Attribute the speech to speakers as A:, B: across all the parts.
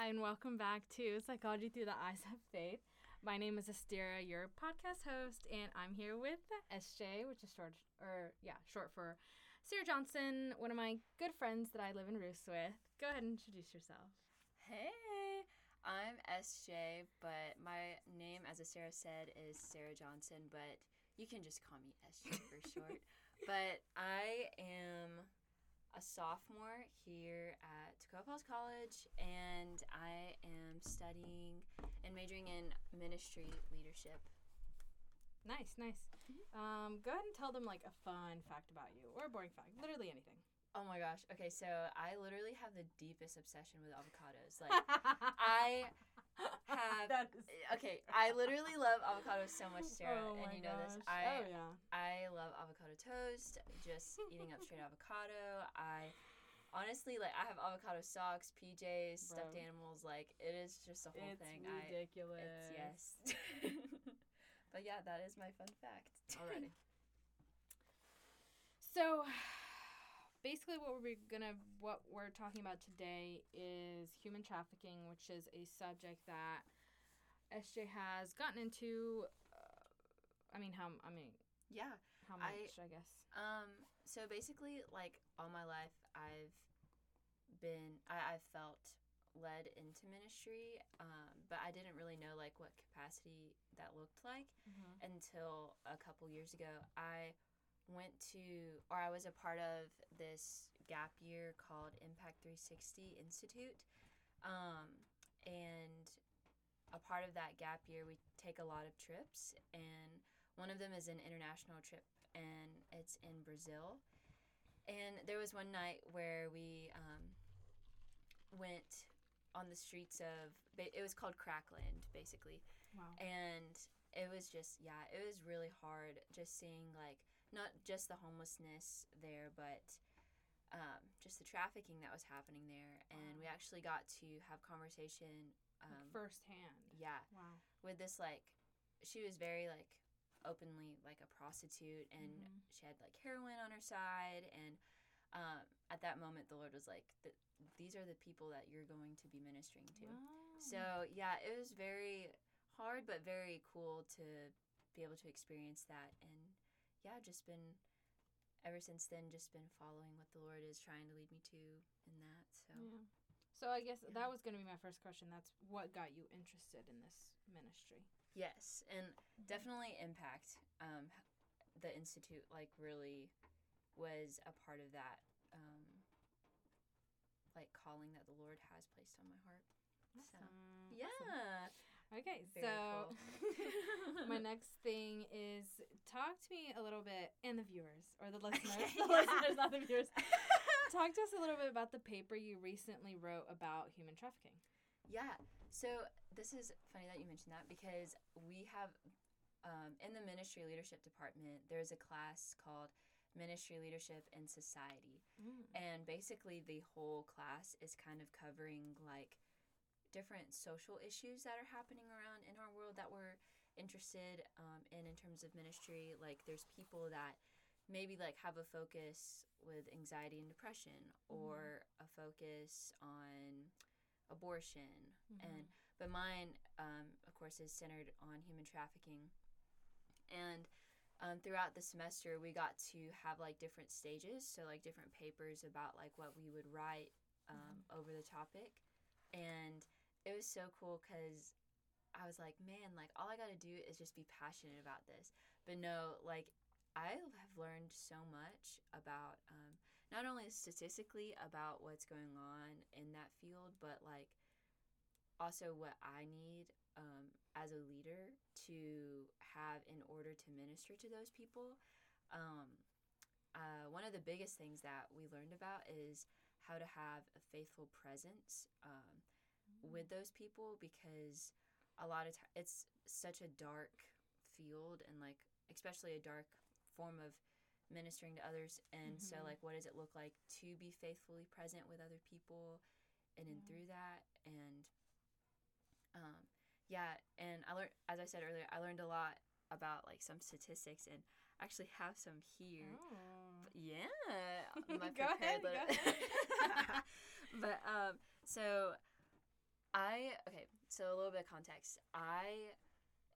A: and welcome back to Psychology Through the Eyes of Faith. My name is Estera, your podcast host, and I'm here with SJ, which is short, or yeah, short for Sarah Johnson, one of my good friends that I live in Roos with. Go ahead and introduce yourself.
B: Hey, I'm SJ, but my name, as Sarah said, is Sarah Johnson, but you can just call me SJ for short. But I am a sophomore here at Toccoa Falls College, and I am studying and majoring in ministry leadership.
A: Nice, nice. Um, go ahead and tell them like a fun fact about you or a boring fact, literally anything.
B: Oh my gosh. Okay, so I literally have the deepest obsession with avocados. Like, I have.
A: Is- eh,
B: Okay, I literally love avocado so much, Sarah,
A: Oh
B: and you know this.
A: Oh,
B: I
A: oh yeah.
B: I love avocado toast, just eating up straight avocado. I honestly like I have avocado socks, PJs, stuffed
A: Bro.
B: animals. Like it is just a whole thing.
A: It's
B: thing.
A: ridiculous.
B: I, it's yes. but yeah, that is my fun fact.
A: Already. So, basically, what we're gonna what we're talking about today is human trafficking, which is a subject that SJ has gotten into. Uh, I mean, how I mean,
B: yeah.
A: how much? I, guess.
B: Um. So basically, like all my life, I've been I, I've felt led into ministry, um, but I didn't really know like what capacity that looked like. until a couple years ago. I went to, or I was a part of this gap year called Impact 360 Institute. Um, and a part of that gap year, we take a lot of trips, and one of them is an international trip, and it's in Brazil. And there was one night where we um, went on the streets of, it was called Crackland, basically
A: Wow.
B: and it was just yeah it was really hard just seeing like not just the homelessness there but um, just the trafficking that was happening there and we actually got to have conversation um,
A: like firsthand.
B: yeah
A: Wow.
B: with this like she was very like openly like a prostitute and
A: Mhm.
B: she had like heroin on her side and um, at that moment the lord was like th- these are the people that you're going to be ministering to
A: Wow.
B: so yeah, it was very hard but very cool to be able to experience that and yeah, just been ever since then just been following what the Lord is trying to lead me to in that. So
A: Yeah. So I guess
B: Yeah.
A: that was going to be my first question. That's what got you interested in this ministry.
B: yes, and definitely impact um the institute like really was a part of that um like calling that the Lord has placed on my heart. So
A: Awesome. Okay,
B: Very
A: so
B: cool.
A: my next thing is talk to me a little bit, and the viewers or the listeners,
B: Okay,
A: the
B: yeah.
A: listeners, not the viewers. talk to us a little bit about the paper you recently wrote about human trafficking.
B: Yeah. So this is funny that you mentioned that because we have um, in the ministry leadership department there's a class called ministry leadership in society and basically the whole class is kind of covering like different social issues that are happening around in our world that we're interested um, in in terms of ministry. Like there's people that maybe like have a focus with anxiety and depression or a focus on abortion. And but mine um, of course is centered on human trafficking. And um, throughout the semester we got to have like different stages. So like different papers about like what we would write um, over the topic. And it was so cool because i was like man like all i gotta do is just be passionate about this but no like i have learned so much about um, not only statistically about what's going on in that field but like also what i need um, as a leader to have in order to minister to those people. Um, uh, one of the biggest things that we learned about is how to have a faithful presence um, with those people because a lot of times it's such a dark field and like especially a dark form of ministering to others and so
A: Mhm.
B: like what does it look like to be faithfully present with other people and then
A: Yeah.
B: through that and um, yeah and i learned as i said earlier i learned a lot about like some statistics and I actually have some here
A: Oh.
B: yeah my
A: Go ahead, go
B: little- but um so I okay, so a little bit of context. I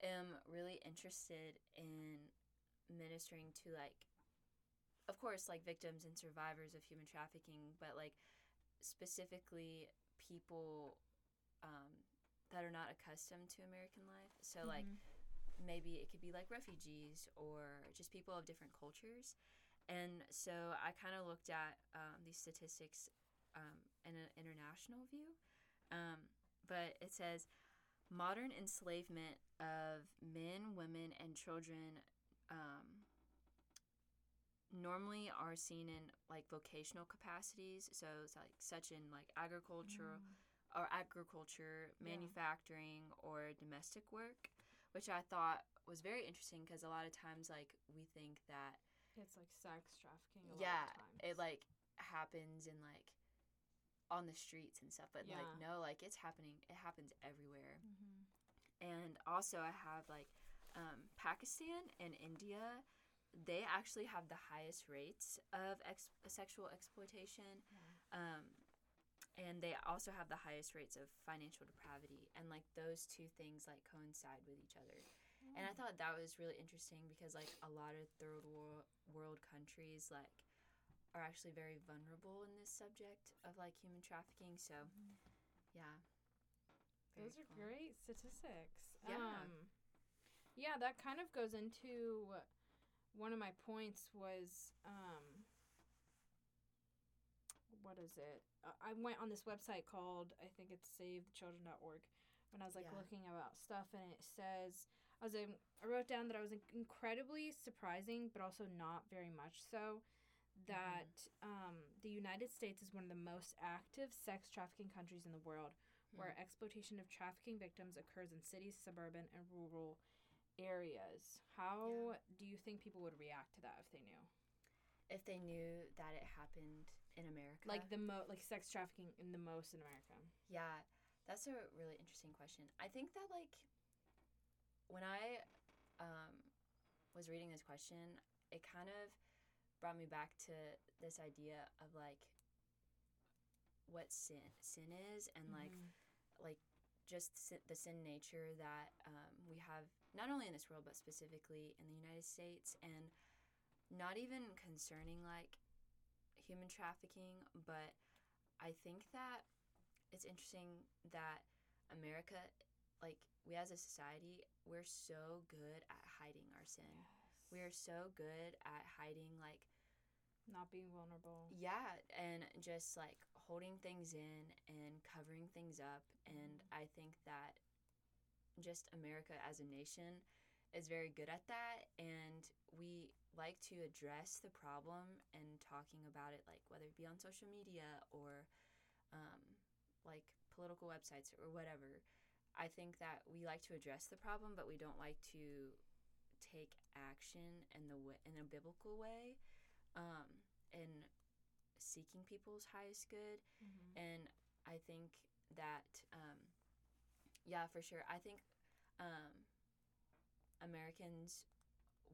B: am really interested in ministering to like of course like victims and survivors of human trafficking, but like specifically people um, that are not accustomed to American life. So like
A: Mhm.
B: maybe it could be like refugees or just people of different cultures. And so I kind of looked at um, these statistics um, in an international view. Um, but it says modern enslavement of men, women, and children um, normally are seen in like vocational capacities. So it's like such in like agriculture
A: Mm.
B: or agriculture,
A: Yeah.
B: manufacturing, or domestic work, which I thought was very interesting because a lot of times like we think that
A: It's like sex trafficking. A
B: yeah
A: lot of times.
B: it like happens in like on the streets and stuff but
A: Yeah.
B: like no like it's happening it happens everywhere
A: Mhm.
B: and also i have like um, pakistan and india they actually have the highest rates of ex- sexual exploitation um, and they also have the highest rates of financial depravity and like those two things like coincide with each other and i
A: Mm.
B: thought that was really interesting because like a lot of third world world countries like are actually very vulnerable in this subject of like human trafficking so
A: Mhm.
B: yeah Very
A: Those are
B: cool.
A: great statistics.
B: Yeah.
A: Um, yeah, that kind of goes into one of my points was um, what is it? I went on this website called I think it's SaveTheChildren.org when I was like
B: Yeah.
A: looking about stuff, and it says I was in, I wrote down that I was incredibly surprising, but also not very much so. That um, the United States is one of the most active sex trafficking countries in the world where exploitation of trafficking victims occurs in cities, suburban, and rural areas. How do you think people would react to that if they knew?
B: if they knew that it happened in america
A: Like the mo like sex trafficking in the most in America.
B: Yeah, that's a really interesting question. I think that like when I um, was reading this question, it kind of brought me back to this idea of like what sin sin is and like
A: Mhm.
B: like just sin, the sin nature that um, we have not only in this world but specifically in the United States and not even concerning like human trafficking but I think that it's interesting that America like we as a society we're so good at hiding our sin we are so good at hiding like
A: not being vulnerable.
B: yeah, and just like holding things in and covering things up. And
A: Mhm.
B: I think that just America as a nation is very good at that. And we like to address the problem and talking about it, like whether it be on social media or um, like political websites or whatever. I think that we like to address the problem, but we don't like to take action in the way, in a biblical way um, and seeking people's highest good.
A: Mhm.
B: And I think that, um, yeah, for sure. I think um, Americans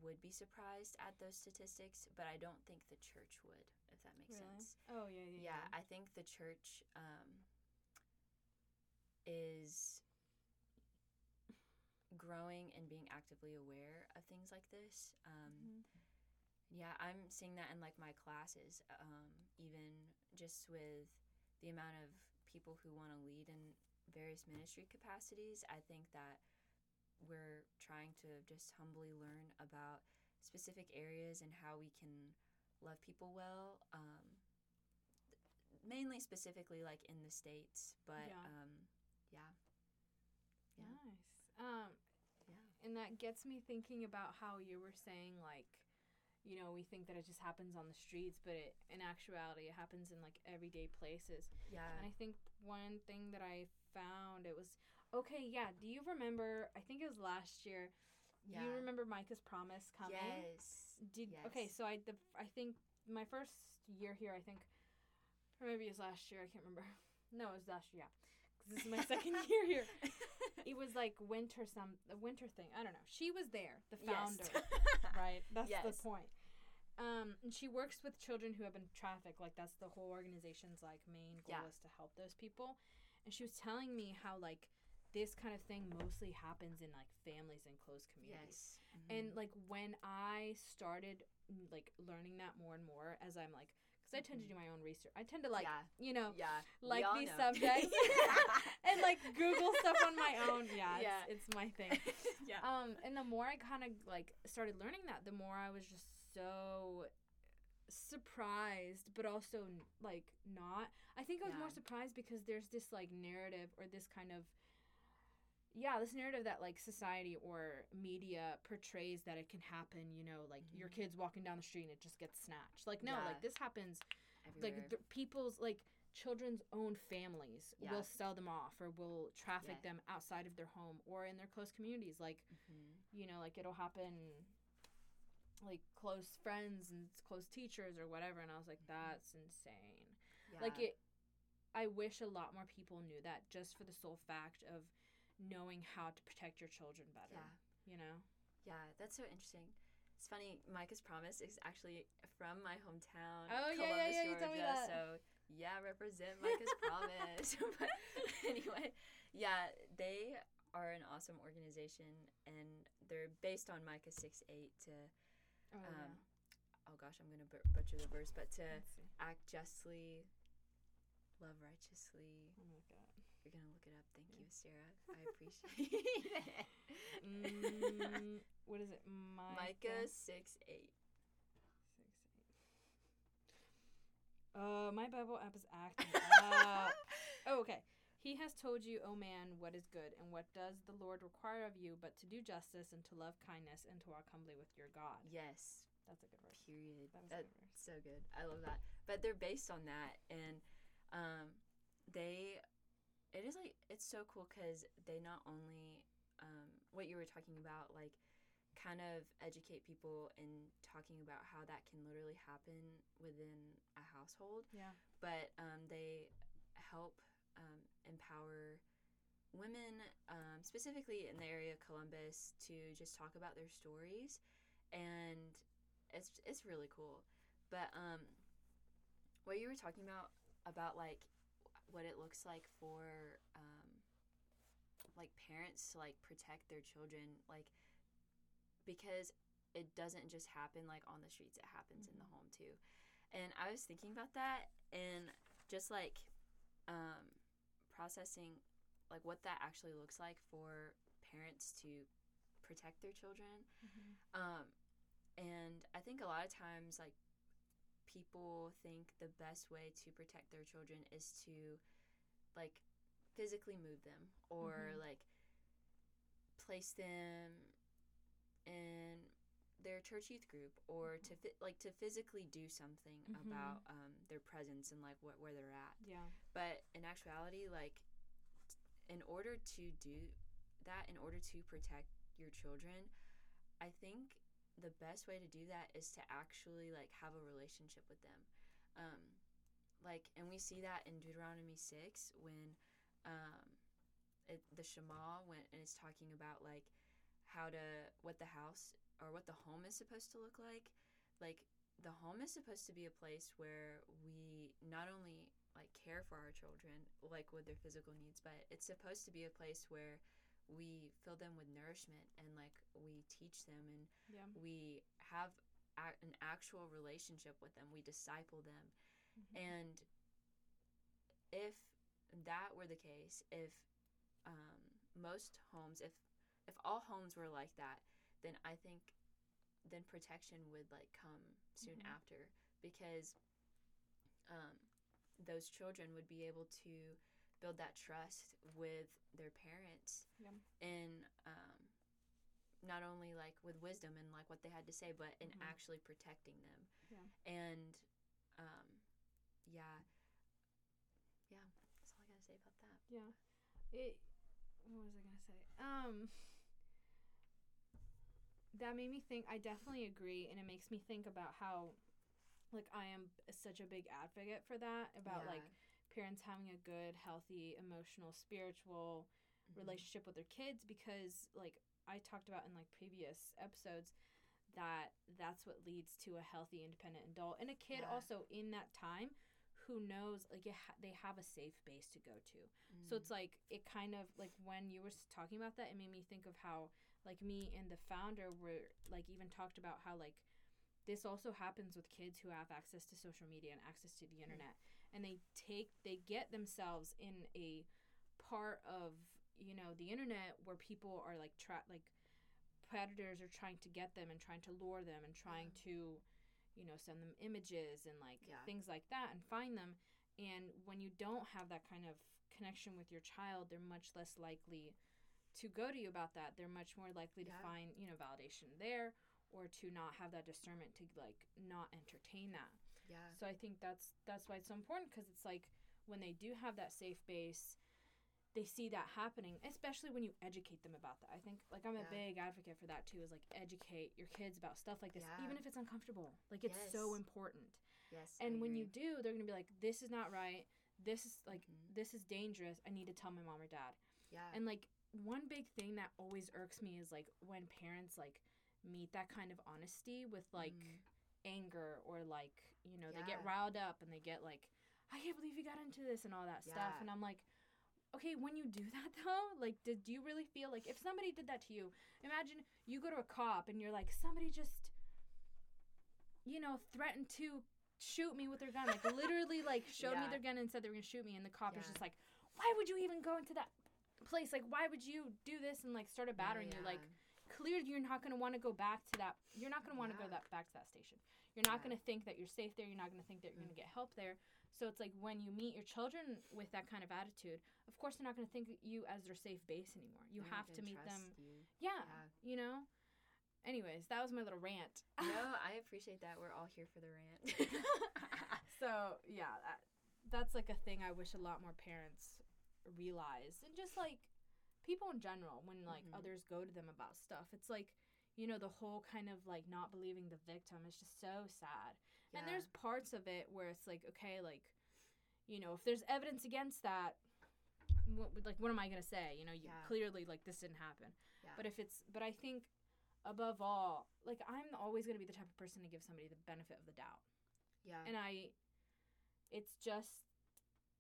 B: would be surprised at those statistics, but I don't think the church would, if that makes
A: Really?
B: sense.
A: Oh yeah, yeah.
B: Yeah, I think the church um, is growing and being actively aware of things like this. Um,
A: Mhm.
B: Yeah, I'm seeing that in like my classes, um, even just with the amount of people who want to lead in various ministry capacities. I think that we're trying to just humbly learn about specific areas and how we can love people well. Um, mainly, specifically, like in the states, but
A: Yeah.
B: um, yeah, Yeah.
A: Nice. Um,
B: yeah,
A: and that gets me thinking about how you were saying like you know we think that it just happens on the streets but it, in actuality it happens in like everyday places.
B: Yeah,
A: and i think one thing that i found it was okay yeah do you remember i think it was last year do you remember micah's promise coming?
B: Yes,
A: did okay so i the, i think my first year here i think or maybe it was last year i can't remember. No it was last year yeah 'Cause this is my second year here it was like winter some the winter thing i don't know she was there the founder right that's
B: Yes.
A: the point um and she works with children who have been trafficked like that's the whole organization's like main goal
B: Yeah.
A: is to help those people and she was telling me how like this kind of thing mostly happens in like families and close communities.
B: Yes. Mhm.
A: And like when I started mm, like learning that more and more as I'm like cuz I tend to do my own research. I tend to like,
B: yeah.
A: you know,
B: Yeah.
A: like these
B: know.
A: subjects and like Google stuff on my own. Yeah,
B: Yeah.
A: It's, it's my thing.
B: yeah.
A: Um, and the more I kind of like started learning that, the more I was just so surprised, but also like not. I think I was more surprised because there's this like narrative or this kind of yeah, this narrative that like society or media portrays that it can happen, you know, like your
B: Mhm.
A: kids walking down the street and it just gets snatched. Like no,
B: Yeah.
A: like this happens
B: Everywhere.
A: like people's like children's own families
B: Yeah.
A: will sell them off or will traffic
B: Yeah.
A: them outside of their home or in their close communities like
B: Mhm.
A: you know like it'll happen like close friends and close teachers or whatever and i was like
B: Mhm.
A: that's insane like it i wish a lot more people knew that just for the sole fact of knowing how to protect your children better
B: Yeah.
A: you know
B: Yeah, that's so interesting. It's funny. Micah's Promise is actually from my hometown,
A: Oh, yeah, yeah, yeah, me
B: Georgia.
A: that.
B: So yeah, represent Micah's Promise. but anyway, yeah, they are an awesome organization, and they're based on Micah six eight to
A: oh, yeah.
B: um, oh gosh, I'm gonna bu- butcher the verse, but to act justly, love righteously.
A: oh my god
B: You're gonna look it up. Thank
A: Yeah.
B: you, Sarah. I appreciate it.
A: mm, what is it micah,
B: Micah six eight.
A: Six, eight. Uh, my Bible app is acting up. Oh, okay. He has told you, O man, what is good, and what does the Lord require of you, but to do justice and to love kindness and to walk humbly with your God.
B: Yes.
A: That's a good verse.
B: Period.
A: That was
B: That-
A: a good
B: so good. I love that. But they're based on that, and um, they. It is like it's so cool because they not only um, what you were talking about, like kind of educate people and talking about how that can literally happen within a household,
A: Yeah.
B: but um, they help um, empower women, um, specifically in the area of Columbus, to just talk about their stories, and it's it's really cool. But um, what you were talking about about like what it looks like for um, like parents to like protect their children, like because it doesn't just happen like on the streets; it happens in the home too. And I was thinking about that, and just like um, processing like what that actually looks like for parents to protect their children. Um, and I think a lot of times, like, people think the best way to protect their children is to, like, physically move them or,
A: Mhm.
B: like, place them in their church youth group or to fi- like to physically do something
A: Mhm.
B: about um, their presence and like what where they're at
A: Yeah.
B: but in actuality like in order to do that in order to protect your children i think the best way to do that is to actually like have a relationship with them. Um like and we see that in deuteronomy 6 when um it, the shema went and it's talking about like how to what the house or what the home is supposed to look like. Like the home is supposed to be a place where we not only like care for our children like with their physical needs but it's supposed to be a place where we fill them with nourishment and like we teach them and
A: Yeah.
B: we have a- an actual relationship with them we disciple them
A: Mhm.
B: and if that were the case if um, most homes if if all homes were like that then i think then protection would like come soon
A: Mhm.
B: after because um, those children would be able to build that trust with their parents
A: Yeah.
B: in um, not only like with wisdom and like what they had to say but in
A: Mhm.
B: actually protecting them
A: Yeah.
B: and um, yeah yeah that's all i gotta say about that
A: Yeah. It what was I gonna say? Um that made me think I definitely agree and it makes me think about how like I am such a big advocate for that about
B: Yeah.
A: like parents having a good, healthy, emotional, spiritual
B: Mhm.
A: relationship with their kids because like I talked about in like previous episodes that that's what leads to a healthy independent adult and a kid
B: Yeah.
A: also in that time who knows like ha- they have a safe base to go to so
B: Mm.
A: it's like it kind of like when you were talking about that it made me think of how like me and the founder were like even talked about how like this also happens with kids who have access to social media and access to the internet and they take they get themselves in a part of you know the internet where people are like tra- like predators are trying to get them and trying to lure them and trying to you know send them images and like
B: Yeah.
A: things like that and find them. And when you don't have that kind of connection with your child they're much less likely to go to you about that. They're much more likely to find you know validation there or to not have that discernment to like not entertain that
B: yeah.
A: so I think that's that's why it's so important because it's like when they do have that safe base, they see that happening, especially when you educate them about that. I think like I'm a
B: Yeah.
A: big advocate for that too. Is like educate your kids about stuff like this,
B: Yeah.
A: even if it's uncomfortable. Like it's so important.
B: Yes. I
A: And when you do, they're gonna be like, "This is not right. This is like
B: Mhm.
A: this is dangerous. I need to tell my mom or dad."
B: yeah.
A: And like one big thing that always irks me is like when parents like meet that kind of honesty with like
B: Mm.
A: Anger or like you know they get riled up and they get like I can't believe you got into this and all that stuff and I'm like okay when you do that though like did you really feel like if somebody did that to you imagine you go to a cop and you're like somebody just you know threatened to shoot me with their gun like literally like showed me their gun and said they were gonna shoot me and the cop is just like why would you even go into that place? Like why would you do this and like started battering you? Like clearly you're not going to want to go back to that you're not going to want to go that back to that station you're not
B: Yeah.
A: going to think that you're safe there you're not going to think that you're going to mm. get help there so it's like when you meet your children with that kind of attitude of course they're not going to think you as their safe base anymore you
B: They're
A: have to meet them
B: You.
A: yeah,
B: Yeah.
A: you know anyways that was my little rant
B: no, I appreciate that. We're all here for the rant.
A: so yeah that, that's like a thing i wish a lot more parents realize and just like people in general when like
B: Mhm.
A: others go to them about stuff it's like you know the whole kind of like not believing the victim is just so sad and there's parts of it where it's like okay like you know if there's evidence against that what, like what am i going to say you know you
B: Yeah.
A: clearly like this didn't happen
B: Yeah.
A: but if it's but i think above all like i'm always going to be the type of person to give somebody the benefit of the doubt
B: yeah.
A: and I it's just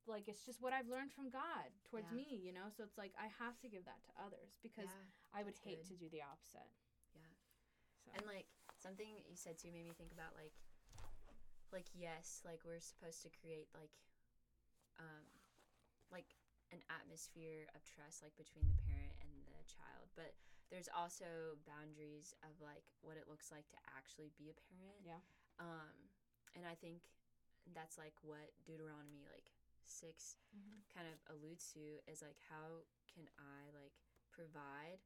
A: like it's just what I've learned from God towards
B: Yeah.
A: me, you know? So it's like I have to give that to others because
B: yeah.
A: I would hate
B: good.
A: to do the opposite.
B: Yeah.
A: So
B: And like something you said too made me think about like like yes, like we're supposed to create like um like an atmosphere of trust like between the parent and the child, but there's also boundaries of like what it looks like to actually be a parent.
A: Yeah.
B: Um and I think that's like what Deuteronomy like 6
A: Mhm.
B: kind of alludes to is like how can I like provide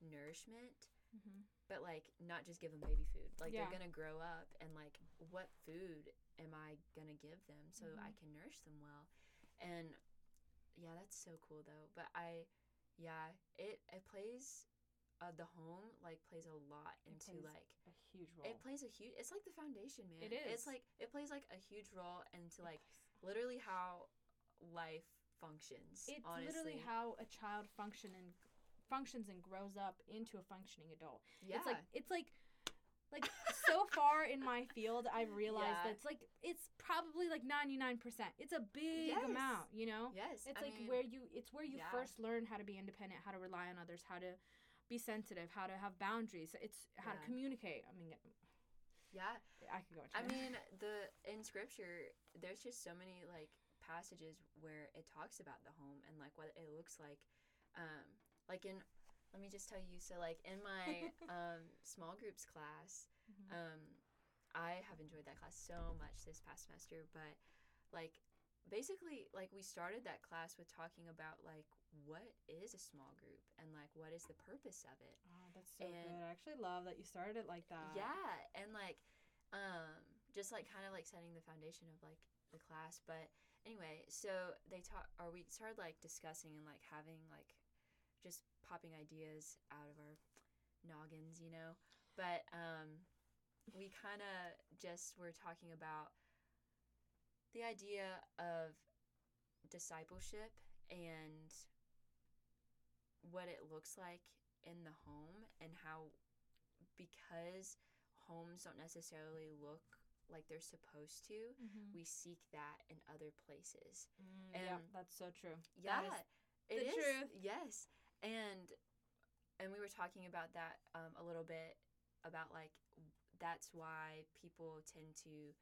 B: nourishment
A: Mhm.
B: but like not just give them baby food. Like
A: Yeah.
B: they're gonna grow up, and like what food am I gonna give them so
A: Mhm.
B: I can nourish them well? And yeah, that's so cool though. But I, yeah, it it plays. Uh, the home like plays a lot into like
A: a huge role.
B: it plays a huge. It's like the foundation, man.
A: It
B: It's like it plays like a huge role into like literally how life functions.
A: it's
B: honestly.
A: literally how a child function and functions and grows up into a functioning adult.
B: yeah.
A: It's like it's like like so far in my field I've realized
B: Yeah.
A: that it's like it's probably like 99%. It's a big
B: Yes.
A: amount, you know?
B: yes,
A: It's
B: I
A: like
B: mean,
A: where you it's where you
B: yeah.
A: first learn how to be independent, how to rely on others, how to be sensitive, how to have boundaries. It's how to communicate. I mean,
B: yeah.
A: I could go into
B: I mean, the in scripture, there's just so many like passages where it talks about the home and like what it looks like. Um, like in, let me just tell you. So like in my um, small groups class,
A: Mhm.
B: um, I have enjoyed that class so much this past semester. But like, basically, like we started that class with talking about like what is a small group and like what is the purpose of it.
A: oh, that's so
B: and-
A: good. I actually love that you started it like that.
B: Yeah, and like um just like kind of like setting the foundation of like the class, but anyway, so they taught or we started like discussing and like having like just popping ideas out of our noggins, you know. But um we kind of just were talking about the idea of discipleship and what it looks like in the home and how because homes don't necessarily look like they're supposed to,
A: Mhm.
B: we seek that in other places.
A: Mm, yeah, that's so true.
B: Yeah,
A: That
B: it
A: the
B: is.
A: truth.
B: Yes, and and we were talking about that um, a little bit about like that's why people tend to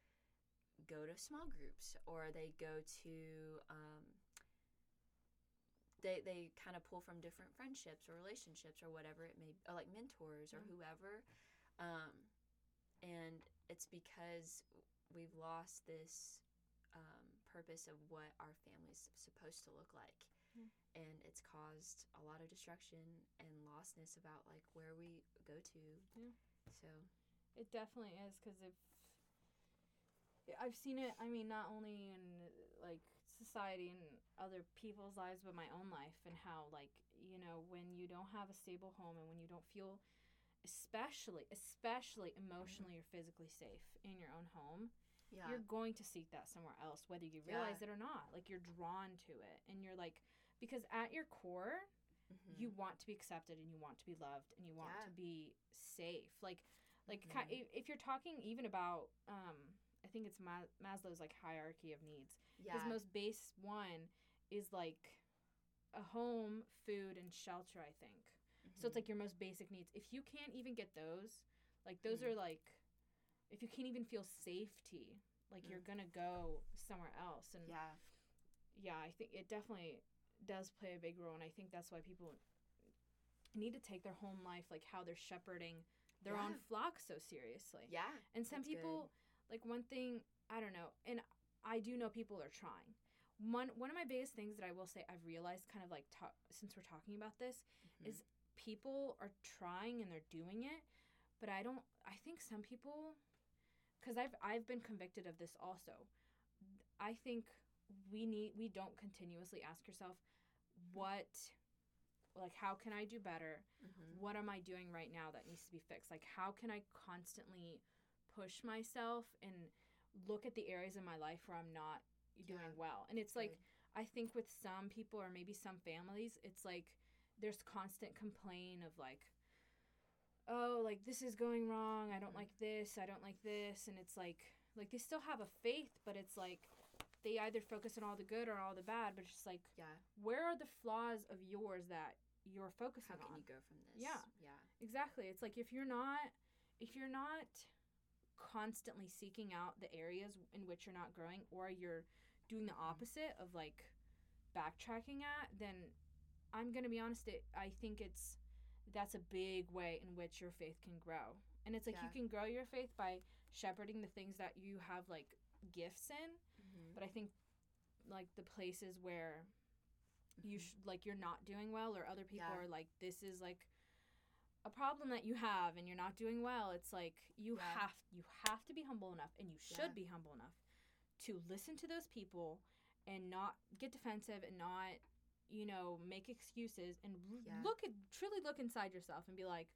B: go to small groups or they go to um, they they kind of pull from different friendships or relationships or whatever it may or like mentors or
A: Yeah.
B: whoever um, and it's because we've lost this um, purpose of what our family's supposed to look like
A: Yeah.
B: and it's caused a lot of destruction and lostness about like where we go to
A: Yeah.
B: so
A: It definitely is because if I've seen it, I mean, not only in like society and other people's lives, but my own life, and how like you know when you don't have a stable home and when you don't feel, especially especially emotionally or physically safe in your own home,
B: yeah
A: you're going to seek that somewhere else, whether you realize
B: Yeah.
A: it or not. Like you're drawn to it, and you're like because at your core,
B: Mhm.
A: you want to be accepted and you want to be loved and you want
B: Yeah.
A: to be safe like like ki
B: Mhm.
A: if, if you're talking even about um i think it's Ma- maslow's like hierarchy of needs his
B: yeah
A: most base one is like a home food and shelter i think so it's
B: Mhm.
A: like your most basic needs if you can't even get those like those
B: Mm.
A: are like if you can't even feel safety like
B: Mm.
A: you're gonna go somewhere else and
B: yeah
A: yeah, I think it definitely does play a big role, and I think that's why people need to take their home life, like how they're shepherding their own flock, so seriously.
B: yeah
A: And some
B: that's good.
A: people, like one thing, I don't know, and I do know people are trying. One one of my biggest things that I will say I've realized, kind of like ta- since we're talking about this,
B: Mhm.
A: is people are trying and they're doing it, but I don't. I think some people, because I've I've been convicted of this also. I think we need we don't continuously ask yourself, what, like how can I do better?
B: Mhm.
A: What am I doing right now that needs to be fixed? Like how can I constantly push myself and look at the areas in my life where I'm not doing
B: Yeah.
A: well? And it's like. I think with some people or maybe some families, it's like there's constant complaint of like, oh, like this is going wrong. I don't
B: Mhm.
A: like this. I don't like this. And it's like, like they still have a faith, but it's like they either focus on all the good or all the bad. But it's just like,
B: yeah
A: where are the flaws of yours that you're focusing
B: how can
A: on?
B: you go from this
A: Yeah.
B: yeah
A: Exactly. It's like if you're not if you're not constantly seeking out the areas in which you're not growing or you're doing the
B: Mhm.
A: opposite of like backtracking at, then I'm going to be honest, it, I think it's that's a big way in which your faith can grow. And it's like you can grow your faith by shepherding the things that you have like gifts in,
B: Mhm.
A: but I think like the places where you
B: Mhm.
A: sh- like you're not doing well or other people
B: Yeah.
A: are like this is like a problem that you have and you're not doing well it's like you
B: Yeah.
A: have you have to be humble enough and you should
B: Yeah.
A: be humble enough to listen to those people and not get defensive and not you know make excuses and r-
B: Yeah.
A: look at truly look inside yourself and be like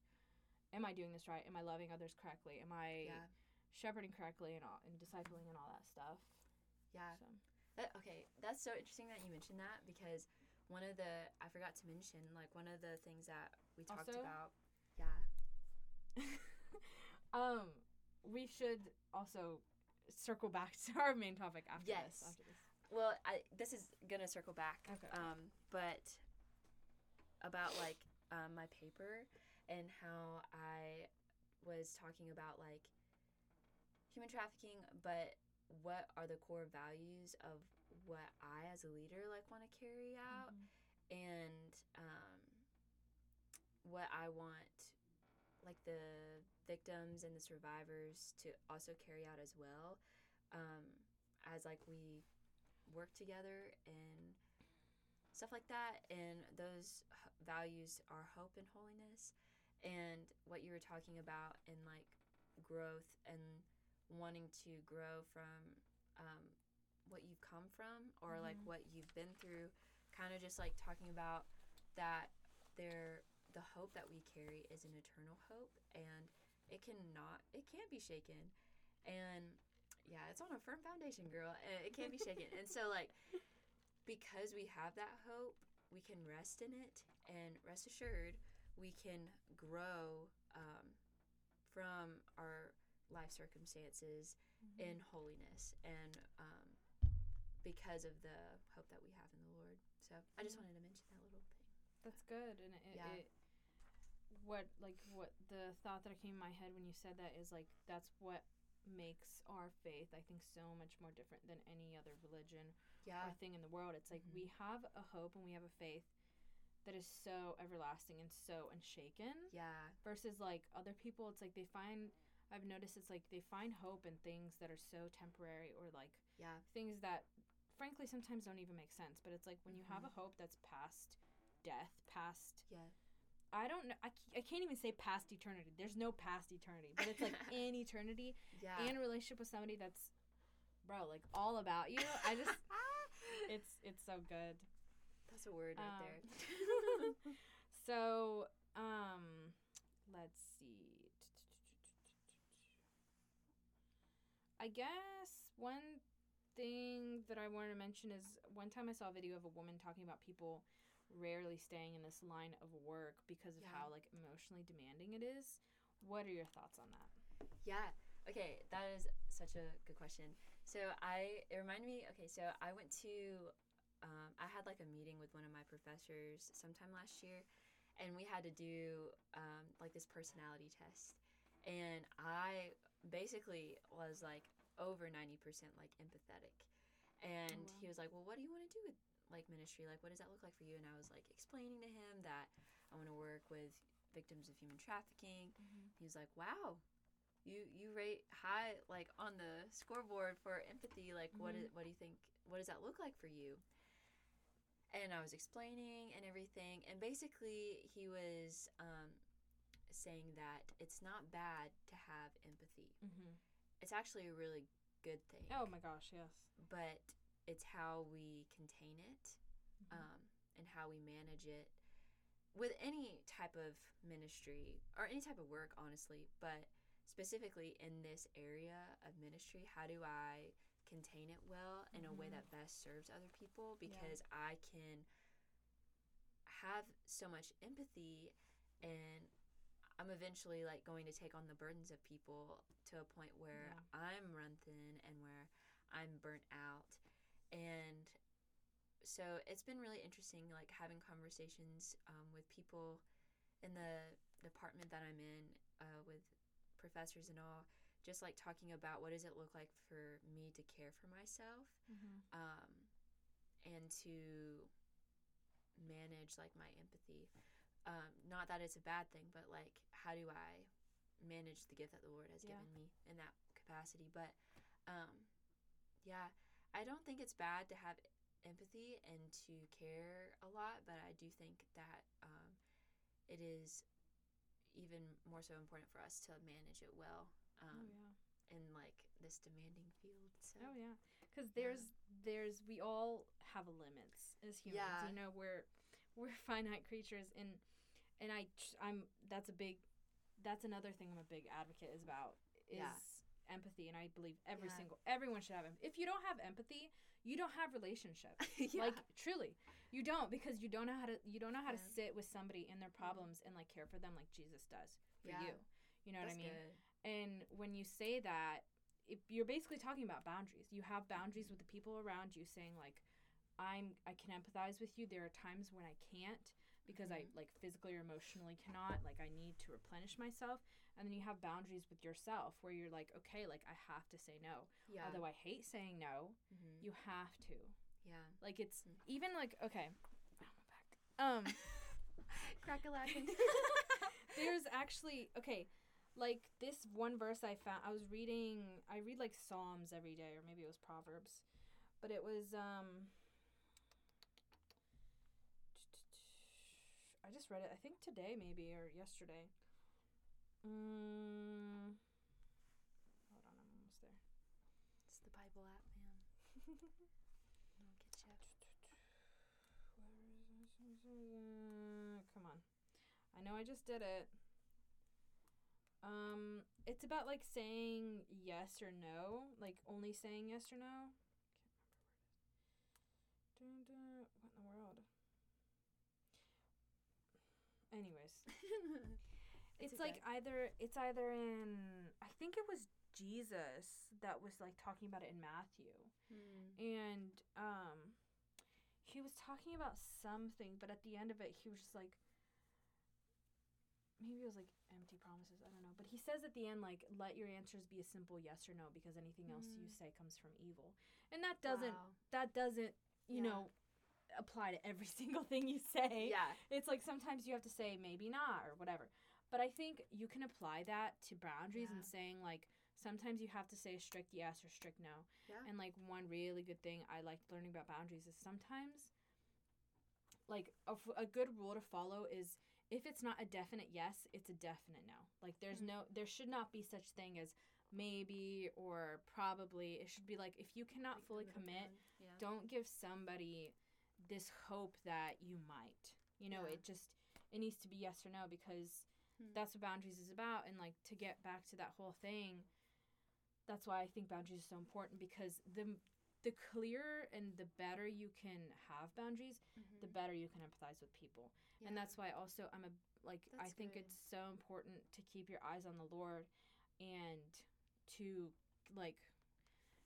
A: am i doing this right am i loving others correctly am i
B: yeah
A: shepherding correctly and all and discipling and all that stuff
B: yeah
A: so
B: That okay, that's so interesting that you mentioned that because one of the I forgot to mention like one of the things that we talked
A: Also-
B: about. Yeah.
A: um, we should also circle back to our main topic after
B: Yes.
A: this. After this.
B: Well, I this is gonna circle back.
A: Okay.
B: Um, but about like um, my paper and how I was talking about like human trafficking, but what are the core values of what I as a leader like want to carry out and um, what I want like the victims and the survivors to also carry out as well um, as like we work together and stuff like that and those h- values are hope and holiness and what you were talking about in like growth and wanting to grow from um, what you've come from or like
A: Mhm.
B: what you've been through kind of just like talking about that there the hope that we carry is an eternal hope and it cannot it can't be shaken and yeah it's on a firm foundation girl and it can't be shaken and so like because we have that hope we can rest in it and rest assured we can grow um, from our life circumstances in holiness and um, because of the hope that we have in the Lord. So I just wanted to mention that little thing.
A: That's good, and it,
B: Yeah.
A: it what like what the thought that came in my head when you said that is like that's what makes our faith I think so much more different than any other religion
B: Yeah.
A: or thing in the world. It's like
B: Mhm.
A: we have a hope and we have a faith that is so everlasting and so unshaken
B: Yeah.
A: versus like other people it's like they find I've noticed it's like they find hope in things that are so temporary or like
B: Yeah.
A: things that frankly sometimes don't even make sense but it's like when you have a hope that's past death past
B: Yeah.
A: I don't know I, I can't even say past eternity there's no past eternity but it's like in eternity
B: Yeah.
A: and a relationship with somebody that's bro like all about you i just it's it's so good
B: That's a word right
A: Um,
B: there.
A: so um let's see i guess one thing that i wanted to mention is one time i saw a video of a woman talking about people rarely staying in this line of work because of
B: Yeah.
A: how like emotionally demanding it is what are your thoughts on that
B: Yeah. Okay, that is such a good question. So I it reminded me. Okay, so I went to um, I had like a meeting with one of my professors sometime last year, and we had to do um, like this personality test, and I basically was like over ninety percent like empathetic, and
A: wow.
B: he was like, "Well, what do you want to do with like ministry? Like, what does that look like for you?" And I was like explaining to him that I want to work with victims of human trafficking. He was like, "Wow, you you rate high like on the scoreboard for empathy. Like, what
A: Mhm.
B: is, what do you think? What does that look like for you?" And I was explaining and everything, and basically he was um, saying that it's not bad to have empathy.
A: mm-hmm.
B: It's actually a really good thing.
A: oh my gosh yes
B: but it's how we contain it
A: Mhm.
B: um, and how we manage it with any type of ministry or any type of work, honestly, but specifically in this area of ministry, how do I contain it well in a way
A: Mhm.
B: that best serves other people?
A: Yeah.
B: Because I can have so much empathy and I'm eventually like going to take on the burdens of people to a point where
A: Yeah.
B: I'm run thin and where I'm burnt out. So it's been really interesting, like having conversations um, with people in the department that I'm in, uh, with professors and all, just like talking about what does it look like for me to care for myself
A: Mm-hmm.
B: um, and to manage like my empathy. Um, not that it's a bad thing, but like how do I manage the gift that the Lord has
A: Yeah.
B: given me in that capacity? But um, yeah, I don't think it's bad to have empathy and to care a lot, but I do think that um, it is even more so important for us to manage it well
A: oh
B: um,
A: yeah
B: in like this demanding field. So
A: Oh yeah, because there's there's we all have limits as humans.
B: Yeah.
A: You know, we're we're finite creatures, and and I I'm that's a big that's another thing I'm a big advocate is about is
B: Yeah.
A: Empathy, and I believe every
B: Yeah.
A: single everyone should have. em- If you don't have empathy, you don't have relationship.
B: yeah.
A: Like truly, you don't because you don't know how to you don't know how to sit with somebody in their problems and like care for them like Jesus does for
B: Yeah.
A: you. You know
B: That's
A: what I mean?
B: good.
A: And when you say that, if you're basically talking about boundaries. You have boundaries with the people around you, saying like, "I'm I can empathize with you. There are times when I can't because I
B: Mhm.
A: like physically or emotionally cannot. Like I need to replenish myself." And then you have boundaries with yourself where you're like, "Okay, like I have to say no.
B: Yeah.
A: Although I hate saying no,
B: Mhm.
A: you have to.
B: yeah.
A: Like it's
B: Mm.
A: even like okay, Ow, my back. Um."
B: Crack a lacking.
A: there's actually okay like this one verse i found i was reading i read like psalms every day or maybe it was proverbs but it was um i just read it i think today maybe or yesterday mm, hold on i'm almost there
B: it's the Bible app, man. It'll get you.
A: Come on. I know I just did it. Um, it's about like saying yes or no, like only saying yes or no. Can't remember where it is. Dun, dun, what in the world? Anyways, it's like either it's either in I think it was Jesus that was like talking about it in Matthew.
B: Hmm.
A: And um he was talking about something, but at the end of it he was just like maybe it was like empty promises, I don't know. But he says at the end like let your answers be a simple yes or no because anything else you
B: Mm.
A: say comes from evil. And that doesn't
B: Wow.
A: that doesn't, you
B: Yeah.
A: know, apply to every single thing you say
B: Yeah.
A: it's like sometimes you have to say maybe not or whatever. But I think you can apply that to boundaries and saying like sometimes you have to say a strict yes or strict no.
B: Yeah.
A: And like one really good thing I liked learning about boundaries is sometimes like a good rule to follow is if it's not a definite yes, it's a definite no. Like there's
B: Mm.
A: no there should not be such thing as maybe or probably. It should be like if you cannot
B: Like
A: fully commit.
B: Yeah.
A: don't give somebody this hope that you might. You know,
B: Yeah.
A: it just it needs to be yes or no because
B: Hmm.
A: that's what boundaries is about and like to get back to that whole thing that's why I think boundaries are so important because the the clearer and the better you can have boundaries, the
B: Mhm.
A: better you can empathize with people. And that's why also I'm a like I think
B: good.
A: it's so important to keep your eyes on the Lord and to like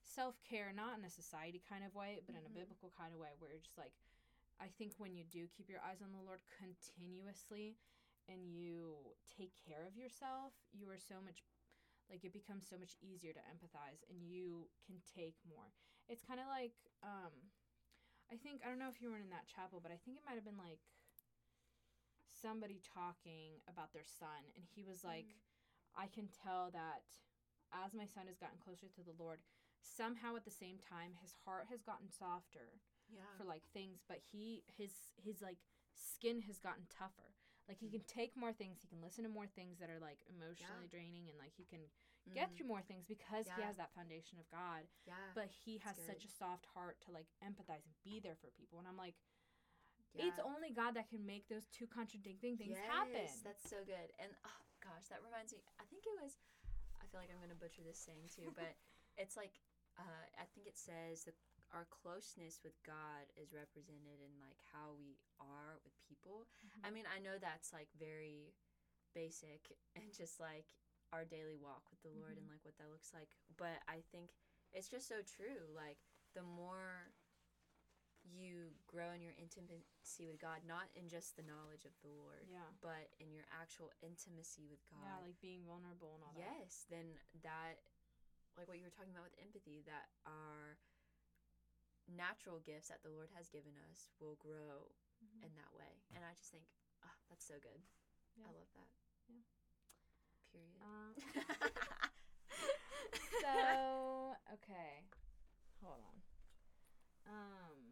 A: self-care not in a society kind of way, but in a
B: Mhm.
A: biblical kind of way where you're just like I think when you do keep your eyes on the Lord continuously and you take care of yourself, you are so much like it becomes so much easier to empathize and you can take more. It's kind of like um I think I don't know if you were in that chapel, but I think it might have been like somebody talking about their son and he was like I can tell that as my son has gotten closer to the Lord, somehow at the same time his heart has gotten softer
B: Yeah.
A: for like things, but he his his like skin has gotten tougher. Like he can take more things, he can listen to more things that are like emotionally draining and like he can get
B: Mhm.
A: through more things because he has that foundation of God.
B: Yeah.
A: But he has such a soft heart to like empathize and be there for people. And I'm like, it's only God that can make those two contradicting things happen.
B: Yes, that's so good. And oh gosh, that reminds me. I think it was. I feel like I'm gonna butcher this saying too, but it's like uh, I think it says that our closeness with God is represented in like how we are with people. I
A: Mhm.
B: mean, I know that's like very basic and just like our daily walk with the Lord and like what that looks like. But I think it's just so true. Like the more you grow in your intimacy with God, not in just the knowledge of the Lord,
A: yeah.
B: but in your actual intimacy with God.
A: Yeah, like being vulnerable and all that.
B: yes, then that like what you were talking about with empathy, that our natural gifts that the Lord has given us will grow
A: Mhm.
B: in that way. And I just think, ah, that's so good.
A: Yeah.
B: I love that.
A: Yeah.
B: Period.
A: Um, so okay, hold on. Um,